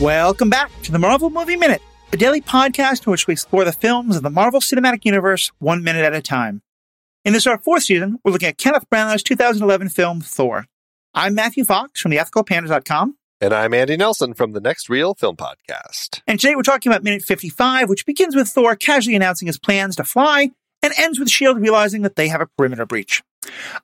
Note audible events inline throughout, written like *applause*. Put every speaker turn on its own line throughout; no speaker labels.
Welcome back to the Marvel Movie Minute, a daily podcast in which we explore the films of the Marvel Cinematic Universe one minute at a time. In this our fourth season, we're looking at Kenneth Branagh's 2011 film Thor. I'm Matthew Fox from theethicalpanda.com.
And I'm Andy Nelson from the Next Reel Film Podcast.
And today we're talking about minute 55, which begins with Thor casually announcing his plans to fly and ends with S.H.I.E.L.D. realizing that they have a perimeter breach.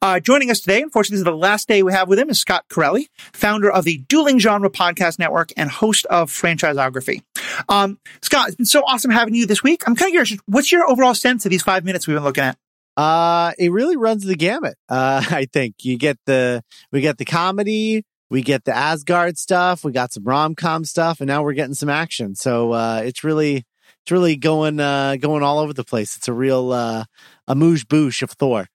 Uh, joining us today, unfortunately, this is the last day we have with him, is Scott Carelli, founder of the Dueling Genre Podcast Network and host of Franchisography. Um, Scott, it's been so awesome having you this week. I'm kind of curious, what's your overall sense of these five minutes we've been looking at?
Uh, it really runs the gamut. Uh, *laughs* I think you get the, we get the comedy, we get the Asgard stuff, we got some rom com stuff, and now we're getting some action. So, uh, it's really, it's really going, uh, going all over the place. It's a real, uh, amuse bouche of Thor.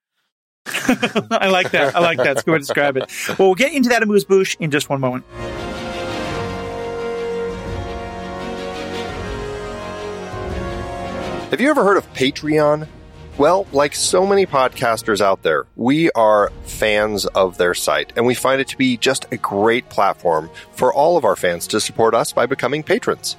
*laughs*
I like that. I like that. A good way to describe it. Well, we'll get into that amuse bouche in just one moment.
Have you ever heard of Patreon? Well, like so many podcasters out there, we are fans of their site, and we find it to be just a great platform for all of our fans to support us by becoming patrons.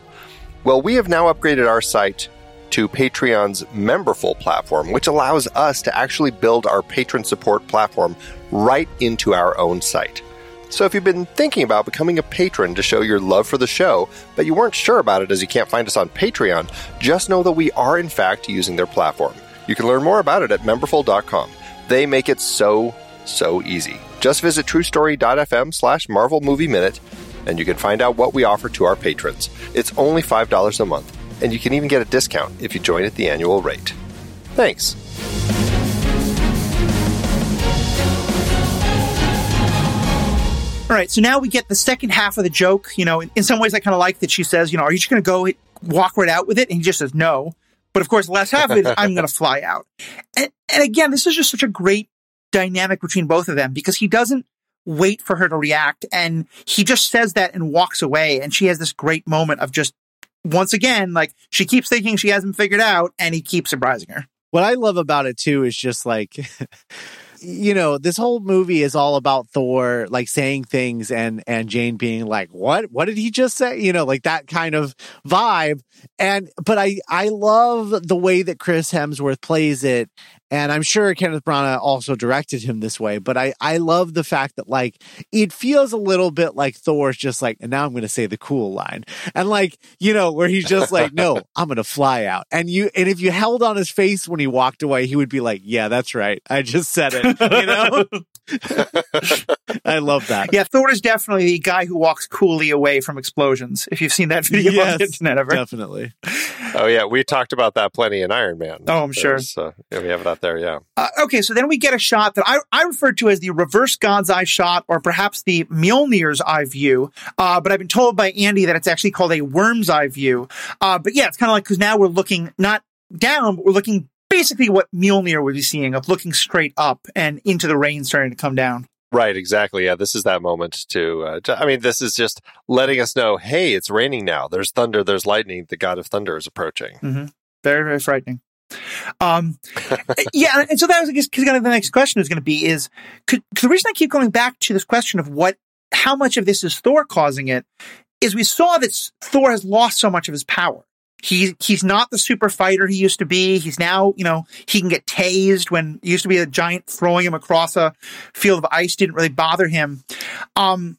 Well, we have now upgraded our site to Patreon's Memberful platform, which allows us to actually build our patron support platform right into our own site. So if you've been thinking about becoming a patron to show your love for the show, but you weren't sure about it as you can't find us on Patreon, just know that we are in fact using their platform. You can learn more about it at memberful.com. They make it so, so easy. Just visit truestory.fm slash Marvel Movie Minute and you can find out what we offer to our patrons. It's only $5 a month, and you can even get a discount if you join at the annual rate. Thanks.
All right, so now we get the second half of the joke. You know, in, in some ways, I kind of like that she says, you know, are you just going to go walk right out with it? And he just says no. But of course, the last half of it is, I'm going to fly out. And, and again, this is just such a great dynamic between both of them because he doesn't wait for her to react and he just says that and walks away. And she has this great moment of just, once again, like she keeps thinking she hasn't figured out and he keeps surprising her.
What I love about it too is just like, *laughs* you know, this whole movie is all about Thor like saying things and and Jane being like, "What? What did he just say?" You know, like that kind of vibe. And but I I love the way that Chris Hemsworth plays it and I'm sure Kenneth Branagh also directed him this way, but I, I love the fact that like it feels a little bit like Thor's just like, and now I'm going to say the cool line. And like, you know, where he's just like, no, *laughs* I'm going to fly out. And you, and if you held on his face when he walked away, he would be like, yeah, that's right. I just said it, you know? *laughs* I love that.
Yeah, Thor is definitely the guy who walks coolly away from explosions. If you've seen that video
yes,
on the internet ever.
Definitely.
Oh, yeah. We talked about that plenty in Iron Man.
Oh, I'm sure.
Uh, yeah, we have that there, yeah.
Uh, okay, so then we get a shot that I, I refer to as the reverse God's eye shot, or perhaps the Mjolnir's eye view. Uh, but I've been told by Andy that it's actually called a worm's eye view. Uh, but yeah, it's kind of like because now we're looking not down, but we're looking basically what Mjolnir would be seeing of looking straight up and into the rain starting to come down.
Right, exactly. Yeah, this is that moment to, uh, to, I mean, this is just letting us know, hey, it's raining now. There's thunder, there's lightning. The god of thunder is approaching.
Mm-hmm. Very, very frightening. Um, *laughs* yeah, and so that was, I guess, kind of the next question is going to be is could, the reason I keep going back to this question of what, how much of this is Thor causing it is we saw that Thor has lost so much of his power. He he's not the super fighter he used to be. He's now, you know, he can get tased when used to be a giant throwing him across a field of ice didn't really bother him. Um,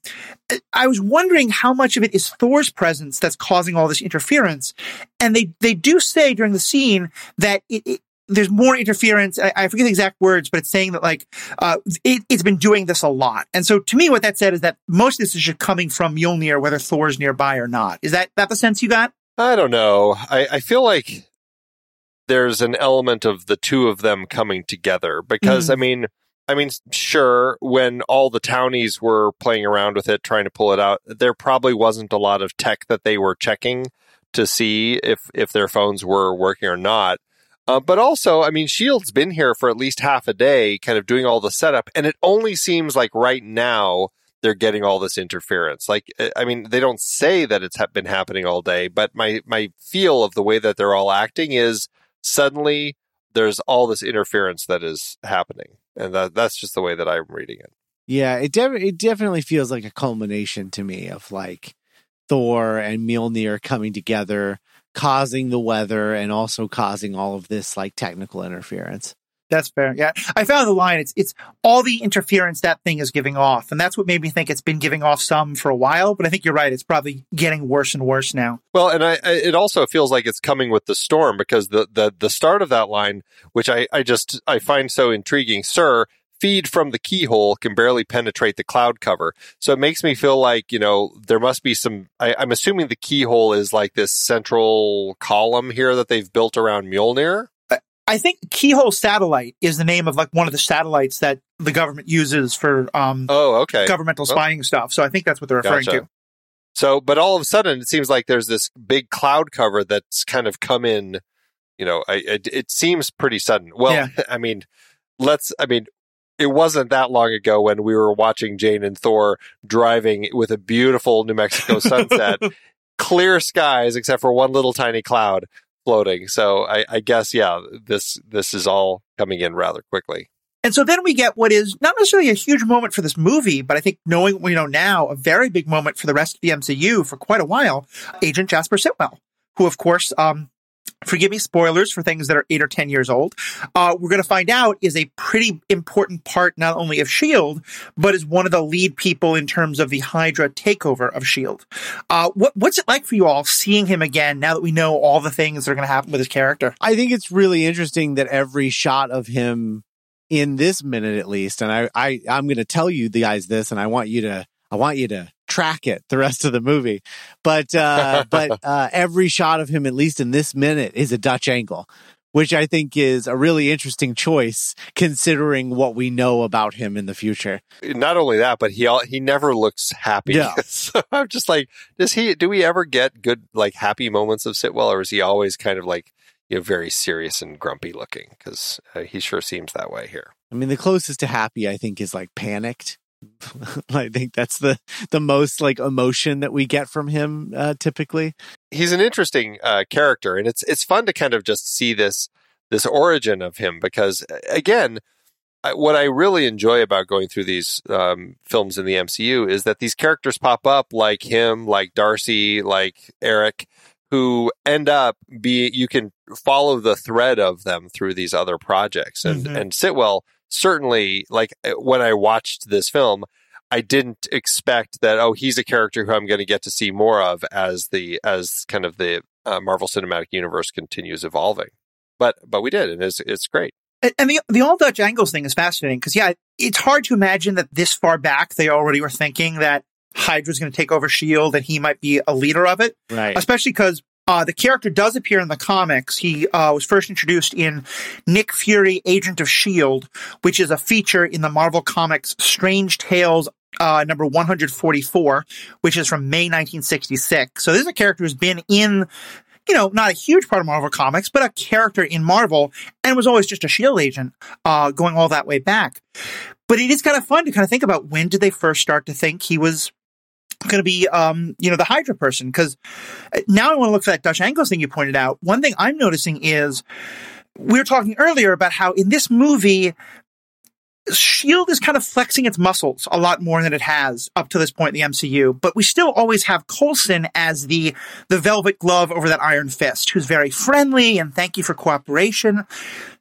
I was wondering how much of it is Thor's presence that's causing all this interference. And they they do say during the scene that it, it there's more interference. I, I, forget the exact words, but it's saying that like uh, it, has been doing this a lot. And so to me, what that said is that most of this is just coming from Mjolnir, whether Thor's nearby or not. Is that that the sense you got?
I don't know. I, I feel like there's an element of the two of them coming together because mm. I mean, I mean, sure, when all the townies were playing around with it, trying to pull it out, there probably wasn't a lot of tech that they were checking to see if if their phones were working or not. Uh, but also, I mean, Shield's been here for at least half a day, kind of doing all the setup, and it only seems like right now they're getting all this interference. Like, uh, I mean, they don't say that it's been happening all day, but my my feel of the way that they're all acting is suddenly there's all this interference that is happening, and that that's just the way that I'm reading it.
Yeah, it de- it definitely feels like a culmination to me of like Thor and Mjolnir coming together, causing the weather and also causing all of this like technical interference.
That's fair. Yeah. I found the line. It's, it's all the interference that thing is giving off. And that's what made me think it's been giving off some for a while. But I think you're right. It's probably getting worse and worse now.
Well, and I, I it also feels like it's coming with the storm because the, the, the start of that line, which I, I just, I find so intriguing, sir, feed from the keyhole can barely penetrate the cloud cover. So it makes me feel like, you know, there must be some, I, I'm assuming the keyhole is like this central column here that they've built around Mjolnir.
I think Keyhole Satellite is the name of like one of the satellites that the government uses for um
Oh, okay.
governmental spying stuff. So I think that's what they're referring
Gotcha.
to.
So, but all of a sudden, it seems like there's this big cloud cover that's kind of come in. You know, I, it, it seems pretty sudden. Well,
Yeah. *laughs*
I mean, let's. I mean, it wasn't that long ago when we were watching Jane and Thor driving with a beautiful New Mexico sunset, *laughs* clear skies except for one little tiny cloud floating. So, I, I guess, yeah, this this is all coming in rather quickly.
And so then we get what is not necessarily a huge moment for this movie, but I think knowing what we know now, a very big moment for the rest of the MCU for quite a while. Agent Jasper Sitwell, who of course, um, forgive me, spoilers for things that are eight or 10 years old. Uh, we're going to find out is a pretty important part not only of S.H.I.E.L.D., but is one of the lead people in terms of the Hydra takeover of S.H.I.E.L.D. Uh, what, what's it like for you all seeing him again now that we know all the things that are going to happen with his character?
I think it's really interesting that every shot of him in this minute at least, and I, I I'm gonna tell you the guys this and I want you to I want you to track it the rest of the movie. But uh *laughs* but uh every shot of him, at least in this minute, is a Dutch angle. Which I think is a really interesting choice considering what we know about him in the future.
not only that, but he all, he never looks happy.
Yeah. *laughs*
so I'm just like, does he? Do we ever get good like happy moments of Sitwell, or is he always kind of like you know very serious and grumpy looking? Because uh, he sure seems that way here.
I mean, the closest to happy, I think, is like panicked. *laughs* I think that's the the most like emotion that we get from him uh, typically.
He's an interesting uh, character, and it's it's fun to kind of just see this this origin of him because again. I- What I really enjoy about going through these um, films in the MCU is that these characters pop up like him, like Darcy, like Eric, who end up be you can follow the thread of them through these other projects and
Mhm.
and Sitwell certainly like uh, when I watched this film I didn't expect that oh he's a character who I'm going to get to see more of as the as kind of the uh, Marvel Cinematic Universe continues evolving but but we did and it's it's great
And- And the the all Dutch angles thing is fascinating because yeah, it's hard to imagine that this far back they already were thinking that Hydra's going to take over Shield and he might be a leader of it,
Right.
especially because. Uh, the character does appear in the comics. He uh, was first introduced in Nick Fury, Agent of S.H.I.E.L.D., which is a feature in the Marvel Comics Strange Tales uh, number 144, which is from May 1966. So this is a character who's been in, you know, not a huge part of Marvel Comics, but a character in Marvel and was always just a shield agent uh, going all that way back but it is kind of fun to kind of think about when did they first start to think he was going to be um you know the hydra person because now i want to look for that dutch angles thing you pointed out one thing i'm noticing is we were talking earlier about how in this movie shield is kind of flexing its muscles a lot more than it has up to this point in the MCU, but we still always have Coulson as the the velvet glove over that iron fist, who's very friendly and thank you for cooperation.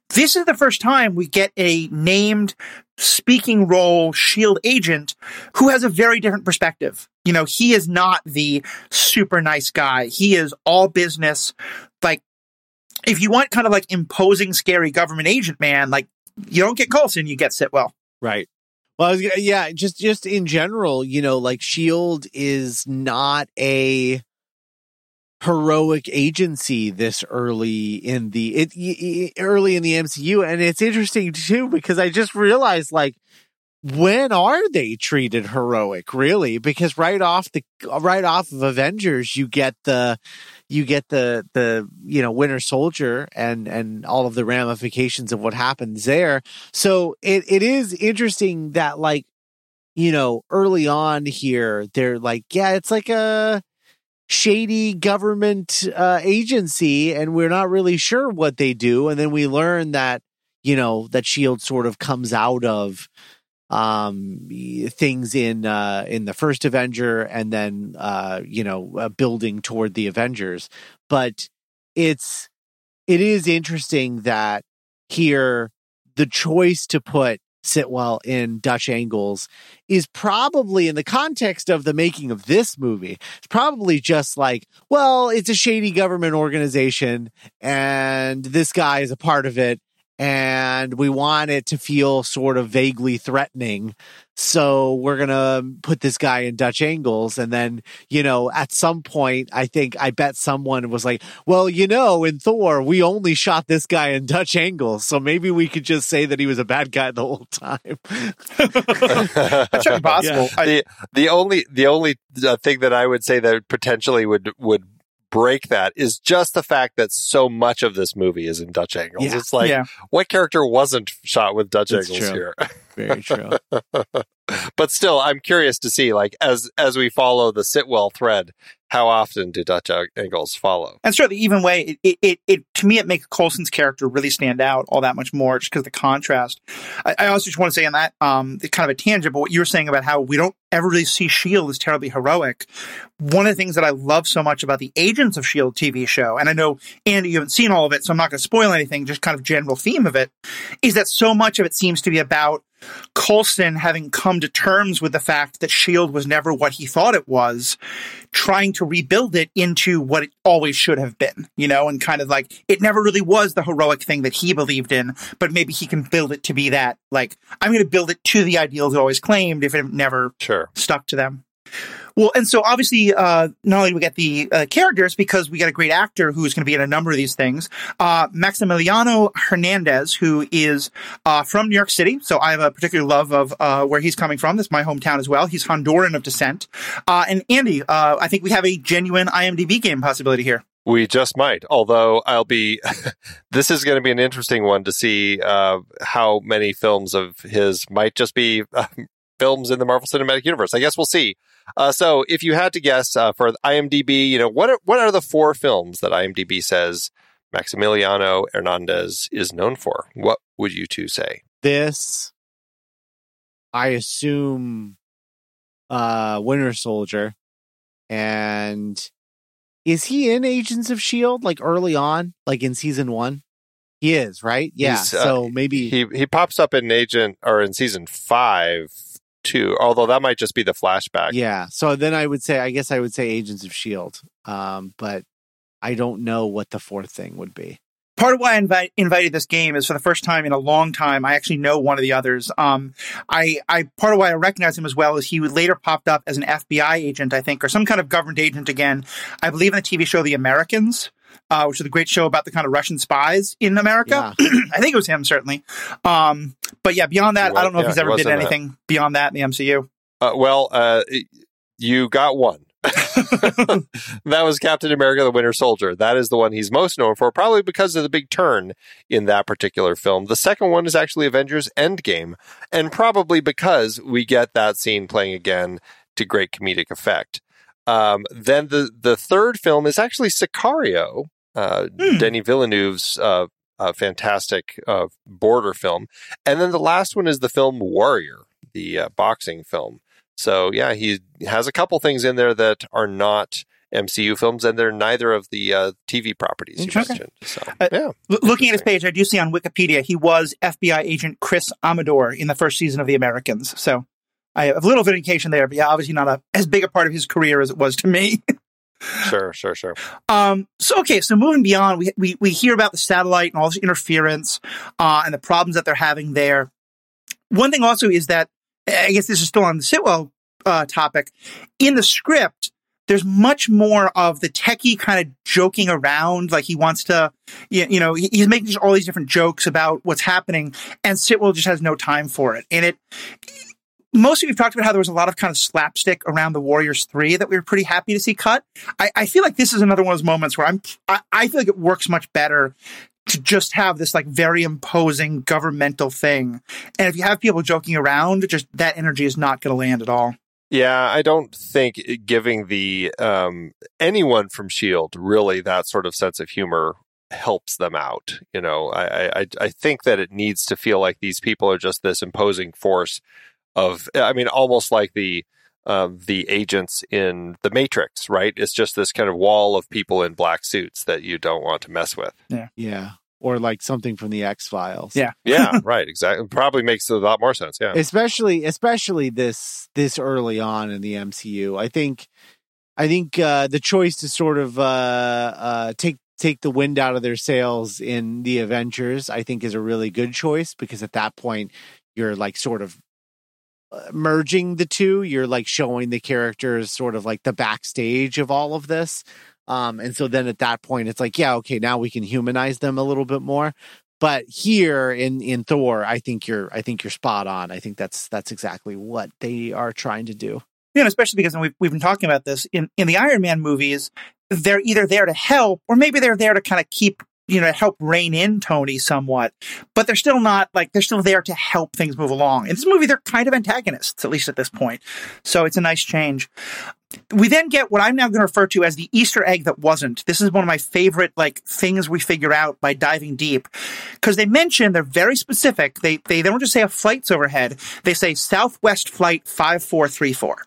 This is the first time we get a named speaking role shield agent who has a very different perspective. You know, he is not the super nice guy. He is all business. Like, if you want kind of like imposing, scary government agent man, like you don't get Coulson, you get Sitwell.
Right. Well, yeah, just just in general, you know, like Shield is not a heroic agency this early in the it y- early in the MCU, and it's interesting too because I just realized like when are they treated heroic really? Because right off the right off of avengers you get the you get the the you know winter soldier and and all of the ramifications of what happens there. So it it is interesting that like you know early on here they're like yeah it's like a shady government uh agency and we're not really sure what they do. And then we learn that you know that shield sort of comes out of um, things in uh, in the first Avenger, and then uh, you know uh, building toward the Avengers. But it's it is interesting that here the choice to put Sitwell in Dutch angles is probably in the context of the making of this movie. It's probably just like, well, it's a shady government organization and this guy is a part of it and we want it to feel sort of vaguely threatening. So we're going to put this guy in Dutch angles. And then, you know, at some point, I think, I bet someone was like, well, you know, in Thor, we only shot this guy in Dutch angles. So maybe we could just say that he was a bad guy the whole time. *laughs*
That's certainly possible.
Yeah. The, the only, the only uh, thing that I would say that potentially would, would break that is just the fact that so much of this movie is in Dutch angles. Yeah. It's like, yeah. what character wasn't shot with Dutch That's angles
true.
here? *laughs*
Very true.
but still, I'm curious to see, like, as as we follow the Sitwell thread, how often do Dutch angles follow?
And certainly, even way, it, it, it, to me, it makes Coulson's character really stand out all that much more just because the contrast. I, I, also just want to say on that, um, kind of a tangent, but what you were saying about how we don't ever really see S.H.I.E.L.D. as terribly heroic. One of the things that I love so much about the Agents of S.H.I.E.L.D. TV show, and I know, Andy, you haven't seen all of it, so I'm not going to spoil anything, just kind of general theme of it, is that so much of it seems to be about Coulson having come to terms with the fact that S.H.I.E.L.D. was never what he thought it was, trying to rebuild it into what it always should have been, you know, and kind of like it never really was the heroic thing that he believed in, but maybe he can build it to be that. Like, I'm going to build it to the ideals it always claimed if it never
sure.
stuck to them. Well, and so obviously, uh, not only do we get the uh, characters because we get a great actor who's going to be in a number of these things. Uh, Maximiliano Hernandez, who is uh, from New York City, so I have a particular love of uh, where he's coming from. That's my hometown as well. He's Honduran of descent. Uh, and Andy, I think we have a genuine IMDb game possibility here.
We just might. Although I'll be, *laughs* this is going to be an interesting one to see how many films of his might just be *laughs* films in the Marvel Cinematic Universe. I guess we'll see. Uh, so, if you had to guess uh, for IMDb, you know what are, what are the four films that IMDb says Maximiliano Hernandez is known for? What would you two say?
This, I assume, uh, Winter Soldier, and is he in Agents of Shield like early on, like in season one? He is, right? Yeah. Uh, so maybe
he he pops up in Agent or in season five too. Although that might just be the flashback.
Yeah. So then I would say, I guess I would say Agents of Shield. Um, but I don't know what the fourth thing would be.
Part of why I invite, invited this game is for the first time in a long time. I actually know one of the others. Um, I, I part of why I recognize him as well is he later popped up as an FBI agent, I think, or some kind of government agent again. I believe in the TV show The Americans uh, which is a great show about the kind of Russian spies in America. Yeah. *clears throat* I think it was him, certainly. Um, but yeah, beyond that, I don't know yeah, if he's ever did anything that. beyond that in the MCU.
Uh, well, uh, you got one. *laughs* that was Captain America the Winter Soldier. That is the one he's most known for, probably because of the big turn in that particular film. The second one is actually Avengers Endgame, and probably because we get that scene playing again to great comedic effect. Um, then the the third film is actually Sicario, uh, hmm. Denis Villeneuve's uh, uh, fantastic uh, border film, and then the last one is the film Warrior, the uh, boxing film. So yeah, he has a couple things in there that are not MCU films, and they're neither of the uh, TV properties you mentioned. So, yeah.
looking at his page, I do see on Wikipedia he was FBI agent Chris Amador in the first season of The Americans. So I have a little vindication there, but yeah, obviously not a, as big a part of his career as it was to me. *laughs*
sure, sure, sure.
Um, so okay, so moving beyond, we we we hear about the satellite and all this interference, uh, and the problems that they're having there. One thing also is that I guess this is still on the Sitwell uh, topic. In the script, there's much more of the techie kind of joking around, like he wants to, you know, he's making all these different jokes about what's happening, and Sitwell just has no time for it. And it, mostly we've talked about how there was a lot of kind of slapstick around the Warriors three that we were pretty happy to see cut. I, I feel like this is another one of those moments where I'm I, I, feel like it works much better to just have this like very imposing governmental thing. And if you have people joking around, just that energy is not going to land at all.
Yeah, I don't think giving the um, anyone from Shield really that sort of sense of humor helps them out. You know, I, I I think that it needs to feel like these people are just this imposing force of I mean almost like the uh, the agents in the Matrix, right? It's just this kind of wall of people in black suits that you don't want to mess with.
Yeah. Yeah. Or like something from the X Files.
Yeah. *laughs*
Yeah, *laughs* right. Exactly. Probably makes a lot more sense. Yeah.
especially especially this this early on in the MCU. I think I think uh, the choice to sort of uh, uh, take take the wind out of their sails in the Avengers, I think, is a really good choice because at that point you're like sort of merging the two. You're like showing the characters sort of like the backstage of all of this. Um, and so then at that point, it's like, yeah, okay, now we can humanize them a little bit more. But here in in Thor, I think you're I think you're spot on. I think that's that's exactly what they are trying to do.
You know, especially because we've, we've been talking about this in, in the Iron Man movies, they're either there to help or maybe they're there to kind of keep, you know, help rein in Tony somewhat, but they're still not like, they're still there to help things move along. In this movie, they're kind of antagonists, at least at this point. So it's a nice change. We then get what I'm now going to refer to as the Easter egg that wasn't. This is one of my favorite like things we figure out by diving deep because they mention they're very specific. They, they don't just say a flight's overhead. They say Southwest Flight 5434.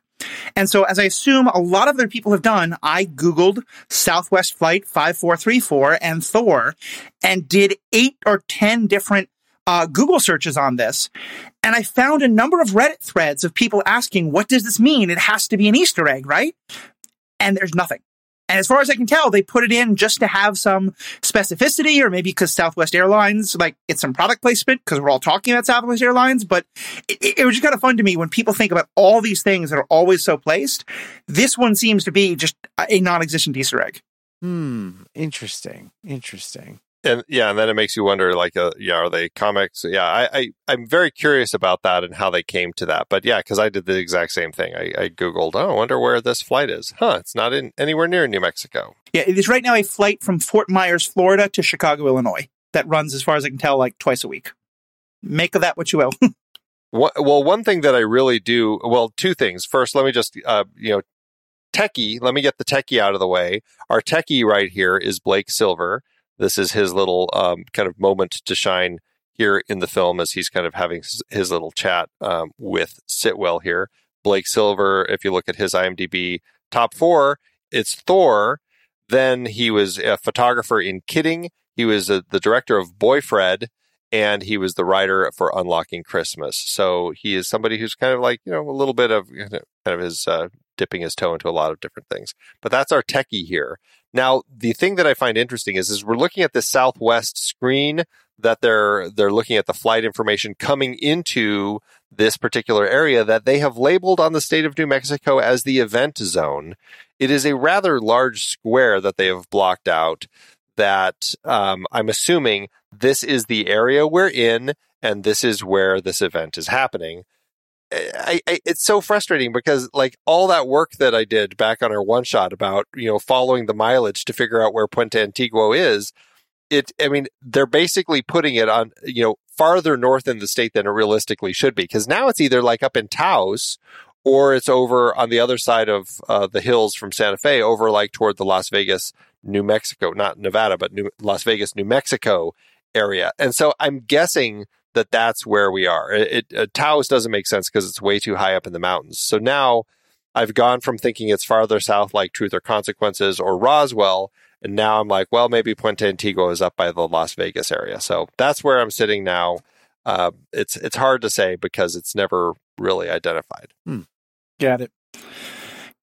And so, as I assume a lot of other people have done, I Googled Southwest Flight 5434 and Thor and did eight or 10 different uh, Google searches on this. And I found a number of Reddit threads of people asking, what does this mean? It has to be an Easter egg, right? And there's nothing. And as far as I can tell, they put it in just to have some specificity, or maybe because Southwest Airlines, like it's some product placement because we're all talking about Southwest Airlines. But it, it was just kind of fun to me when people think about all these things that are always so placed. This one seems to be just a non-existent Easter egg.
Hmm. Interesting. Interesting.
And yeah, and then it makes you wonder, like, uh, yeah, are they comics? Yeah, I, I, I'm very curious about that and how they came to that. But yeah, because I did the exact same thing. I, I googled, oh, I wonder where this flight is. Huh? It's not in anywhere near New Mexico.
Yeah, it is right now a flight from Fort Myers, Florida to Chicago, Illinois that runs, as far as I can tell, like twice a week. Make of that what you will. *laughs*
Well, one thing that I really do, well, two things. First, let me just, uh, you know, techie. Let me get the techie out of the way. Our techie right here is Blake Silver. This is his little um, kind of moment to shine here in the film as he's kind of having his, little chat um, with Sitwell here. Blake Silver, if you look at his IMDb top four, it's Thor. Then he was a photographer in Kidding. He was uh the director of Boyfriend, and he was the writer for Unlocking Christmas. So he is somebody who's kind of like you know a little bit of you know, kind of his uh, dipping his toe into a lot of different things. But that's our techie here. Now, the thing that I find interesting is, is we're looking at the Southwest screen that they're they're looking at the flight information coming into this particular area that they have labeled on the state of New Mexico as the event zone. It is a rather large square that they have blocked out. That um, I'm assuming this is the area we're in, and this is where this event is happening. I, I, it's so frustrating because like all that work that I did back on our one shot about you know following the mileage to figure out where Puente Antiguo is, it I mean they're basically putting it on you know farther north in the state than it realistically should be. Because now it's either like up in Taos or it's over on the other side of uh, the hills from Santa Fe over like toward the Las Vegas, New Mexico, not Nevada, but New, Las Vegas, New Mexico area, and so I'm guessing that that's where we are. It, it uh, Taos doesn't make sense because it's way too high up in the mountains. So now I've gone from thinking it's farther south, like Truth or Consequences or Roswell, and now I'm like, well, maybe Puente Antiguo is up by the Las Vegas area. So that's where I'm sitting now. Uh, it's it's hard to say because it's never really identified.
Got it.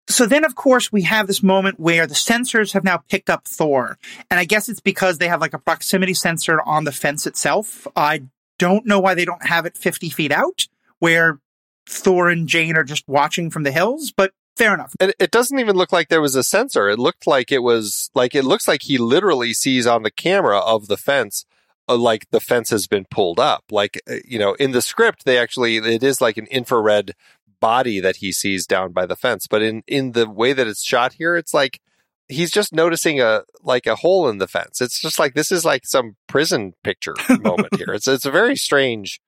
So then, of course, we have this moment where the sensors have now picked up Thor. And I guess it's because they have like a proximity sensor on the fence itself. I don't know why they don't have it 50 feet out where Thor and Jane are just watching from the hills, but fair enough.
And it doesn't even look like there was a sensor. It looked like it was like it looks like he literally sees on the camera of the fence uh, like the fence has been pulled up. Like uh, you know, in the script they actually it is like an infrared body that he sees down by the fence, but in in the way that it's shot here it's like he's just noticing a like a hole in the fence. It's just like this is like some prison picture *laughs* moment here. It's it's a very strange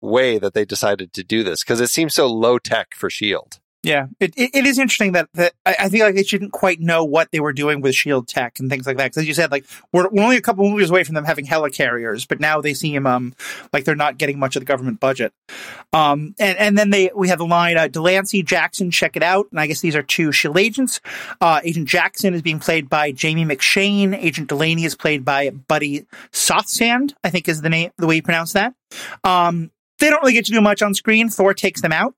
way that they decided to do this because it seems so low tech for Shield.
Yeah, it, it, it is interesting that, that I, I feel like they shouldn't quite know what they were doing with Shield tech and things like that. Because as you said, like we're, we're only a couple movies away from them having helicarriers, but now they seem um like they're not getting much of the government budget. Um, and and then they we have the line uh, Delaney Jackson, check it out. And I guess these are two Shield agents. Uh, Agent Jackson is being played by Jamie McShane. Agent Delaney is played by Buddy Sosthand. I think is the name the way you pronounce that. Um, they don't really get to do much on screen. Thor takes them out.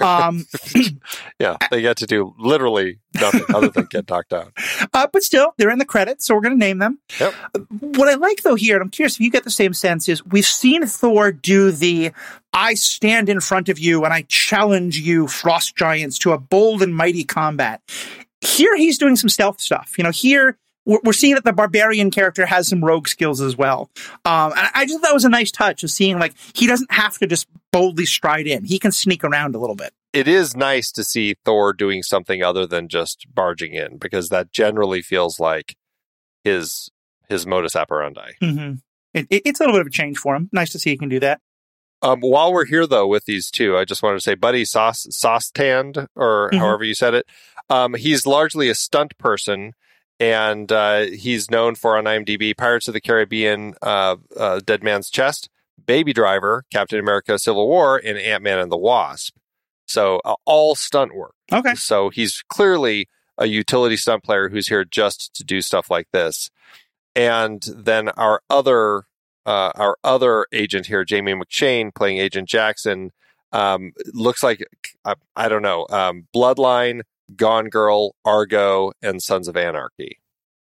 Um, *laughs*
yeah, *clears throat* they get to do literally nothing other than get knocked out. *laughs*
Uh, but still, they're in the credits, so we're going to name them.
Yep.
What I like, though, here, and I'm curious if you get the same sense, is we've seen Thor do the I stand in front of you and I challenge you, frost giants, to a bold and mighty combat. Here, he's doing some stealth stuff. You know, here, we're seeing that the barbarian character has some rogue skills as well. Um, and I just thought that was a nice touch of seeing like he doesn't have to just boldly stride in; he can sneak around a little bit.
It is nice to see Thor doing something other than just barging in, because that generally feels like his his modus operandi.
Mm-hmm. It, it, it's a little bit of a change for him. Nice to see he can do that.
Um, while we're here, though, with these two, I just wanted to say, Buddy Sauce Tanned, or
Mhm.
however you said it, um, he's largely a stunt person, and uh, he's known for on IMDb Pirates of the Caribbean, uh, uh, Dead Man's Chest, Baby Driver, Captain America: Civil War, and Ant Man and the Wasp. So uh, all stunt work.
Okay.
So he's clearly a utility stunt player who's here just to do stuff like this. And then our other uh, our other agent here, Jamie McShane, playing Agent Jackson, um, looks like I, I don't know, um, Bloodline, Gone Girl, Argo, and Sons of Anarchy,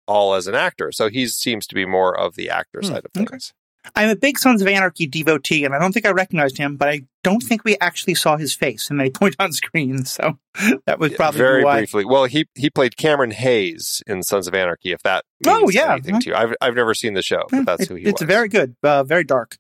all as an actor. So he seems to be more of the actor
Hmm,
side of
okay.
things.
I'm a big Sons of Anarchy devotee, and I don't think I recognized him, but I don't think we actually saw his face in any *laughs* point on screen. So *laughs* that was probably
very
why.
briefly. Well, he he played Cameron Hayes in Sons of Anarchy. If that means
Oh, yeah.
anything to you, I've I've never seen the show, but that's
it-
who he
it's
was.
very good, uh, very dark.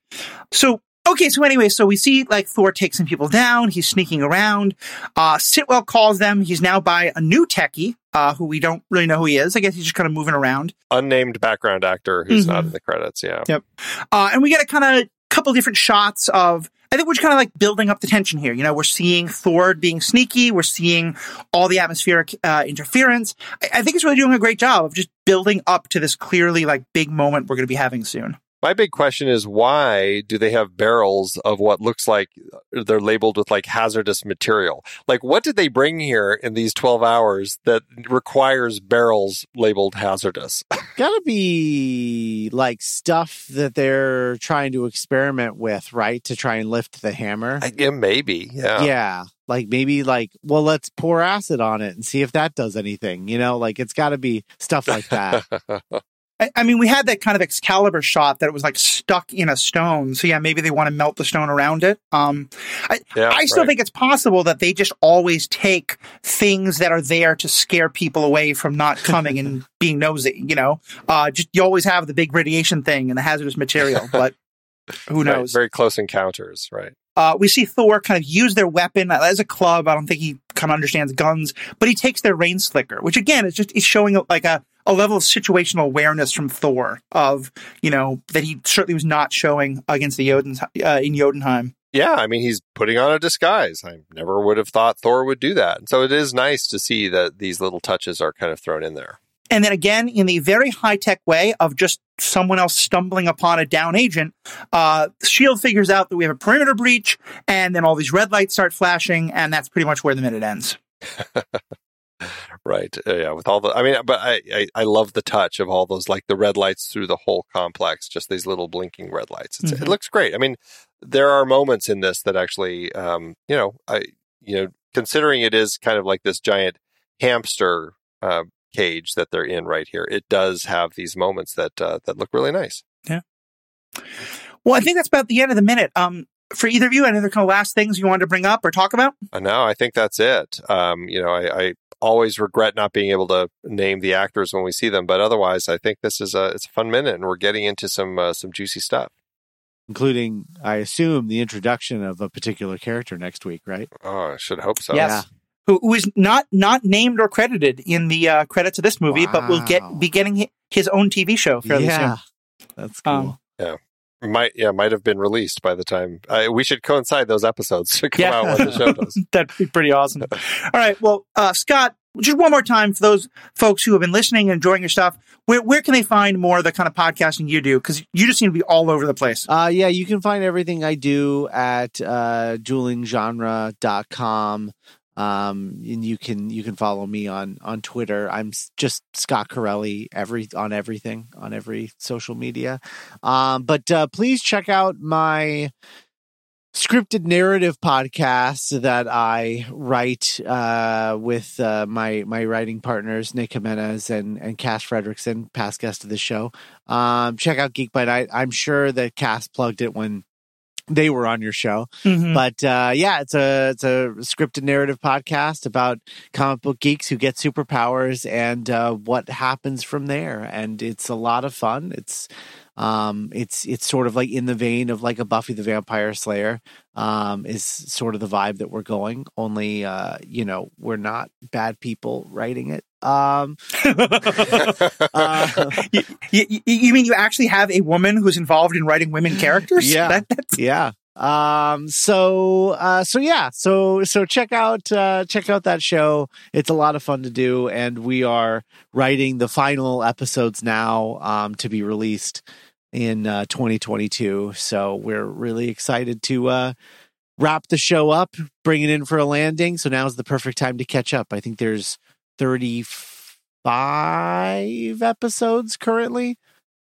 So okay, so anyway, so we see like Thor takes some people down. He's sneaking around. Uh, Sitwell calls them. He's now by a new techie, uh, who we don't really know who he is. I guess he's just kind of moving around.
unnamed background actor who's not
Mhm.
in the credits. Yeah, Yep.
Uh, and we get a kind of couple different shots of, I think we're just kind of like building up the tension here. You know, we're seeing Thor being sneaky. We're seeing all the atmospheric uh, interference. I, I think it's really doing a great job of just building up to this clearly like big moment we're going to be having soon.
My big question is why do they have barrels of what looks like they're labeled with like hazardous material? Like, what did they bring here in these 12 hours that requires barrels labeled hazardous? *laughs*
Gotta be like stuff that they're trying to experiment with, right? To try and lift the hammer.
I, yeah, maybe. Yeah.
yeah. Like maybe like, well, let's pour acid on it and see if that does anything. You know, like it's gotta be stuff like that. *laughs*
I, I mean, we had that kind of Excalibur shot that it was like stuck in a stone. So yeah, maybe they want to melt the stone around it. Um, I,
Yeah,
I still
right.
think it's possible that they just always take things that are there to scare people away from not *laughs* coming and being nosy. You know, uh, just you always have the big radiation thing and the hazardous material, *laughs* but who
Right,
knows?
Very close encounters, right?
Uh, we see Thor kind of use their weapon as a club. I don't think he kind of understands guns, but he takes their rain slicker, which again is just is showing like a, a level of situational awareness from Thor of you know that he certainly was not showing against the Jotuns uh, in Jotunheim.
Yeah, I mean, he's putting on a disguise. I never would have thought Thor would do that. So it is nice to see that these little touches are kind of thrown in there.
And then again, in the very high tech way of just someone else stumbling upon a down agent, uh, Shield figures out that we have a perimeter breach, and then all these red lights start flashing, and that's pretty much where the minute ends. *laughs*
Right. Uh, yeah. With all the, I mean, but I, I, I love the touch of all those, like the red lights through the whole complex, just these little blinking red lights. It's,
Mhm.
It looks great. I mean, there are moments in this that actually, um, you know, I, you know, considering it is kind of like this giant hamster, uh, cage that they're in right here, it does have these moments that, uh, that look really nice. Yeah.
Well, I think that's about the end of the minute. Um, for either of you, any other kind of last things you wanted to bring up or talk about?
And now I think that's it. Um, you know, I, I always regret not being able to name the actors when we see them, but otherwise, I think this is a it's a fun minute, and we're getting into some uh, some juicy stuff.
Including, I assume, the introduction of a particular character next week, right?
Oh, I should hope so.
Yes. Who, who is not not named or credited in the uh, credits of this movie, but will get be getting his own TV show fairly
yeah.
soon.
That's cool.
Um,
Might yeah, might have been released by the time. Uh, we should coincide those episodes to come
Yeah.
out when the show does. *laughs*
That'd be pretty awesome. *laughs* All right. Well, uh, Scott, just one more time for those folks who have been listening and enjoying your stuff, where, where can they find more of the kind of podcasting you do? Because you just seem to be all over the place.
Uh, yeah, you can find everything I do at uh, duelinggenre.com. Um, and you can you can follow me on on Twitter. I'm just Scott Carelli every on everything on every social media. Um, but uh, please check out my scripted narrative podcast that I write uh, with uh, my my writing partners Nick Jimenez and and Cass Fredrickson, past guest of the show. Um, check out Geek by Night. I'm sure that Cass plugged it when they were on your show.
Mhm.
But uh, yeah, it's a it's a scripted narrative podcast about comic book geeks who get superpowers and uh, what happens from there. And it's a lot of fun. It's um, it's it's sort of like in the vein of like a Buffy the Vampire Slayer. Um, is sort of the vibe that we're going. Only uh, you know we're not bad people writing it. Um, *laughs* uh,
you, you, you mean you actually have a woman who's involved in writing women characters?
Yeah.
That, that's,
yeah. Um so uh so yeah. So so check out uh check out that show. It's a lot of fun to do and we are writing the final episodes now um to be released in uh 2022 so we're really excited to uh wrap the show up bring it in for a landing. So now's the perfect time to catch up. I think there's 35 episodes currently?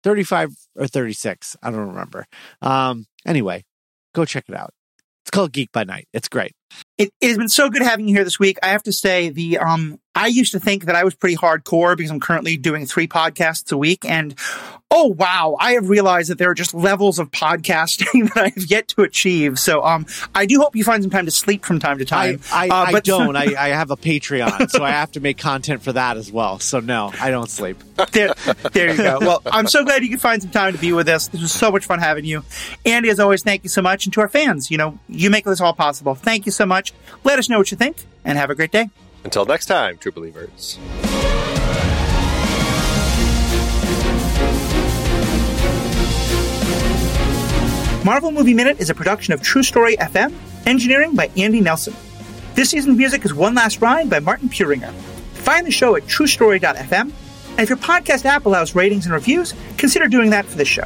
35 or 36 i don't remember. Um anyway go check it out. It's called geek by night. It's great
it, it has been so good having you here this week. I have to say, the um, I used to think that I was pretty hardcore because I'm currently doing three podcasts a week, and oh wow, I have realized that there are just levels of podcasting *laughs* that I have yet to achieve. So, um, I do hope you find some time to sleep from time to time.
i,
Uh,
I *laughs* don't I, I have a patreon so i have to make content for that as well so no i don't sleep
there, there you go. Well, I'm so glad you could find some time to be with us. This was so much fun having you. Andy, as always, thank you so much. And to our fans, you know, you make this all possible. Thank you so much. Let us know what you think and have a great day.
Until next time, true believers.
Marvel Movie Minute is a production of True Story FM, engineering by Andy Nelson. This season's music is One Last Ride by Martin Puringer. Find the show at truestory.fm, and if your podcast app allows ratings and reviews, consider doing that for this show.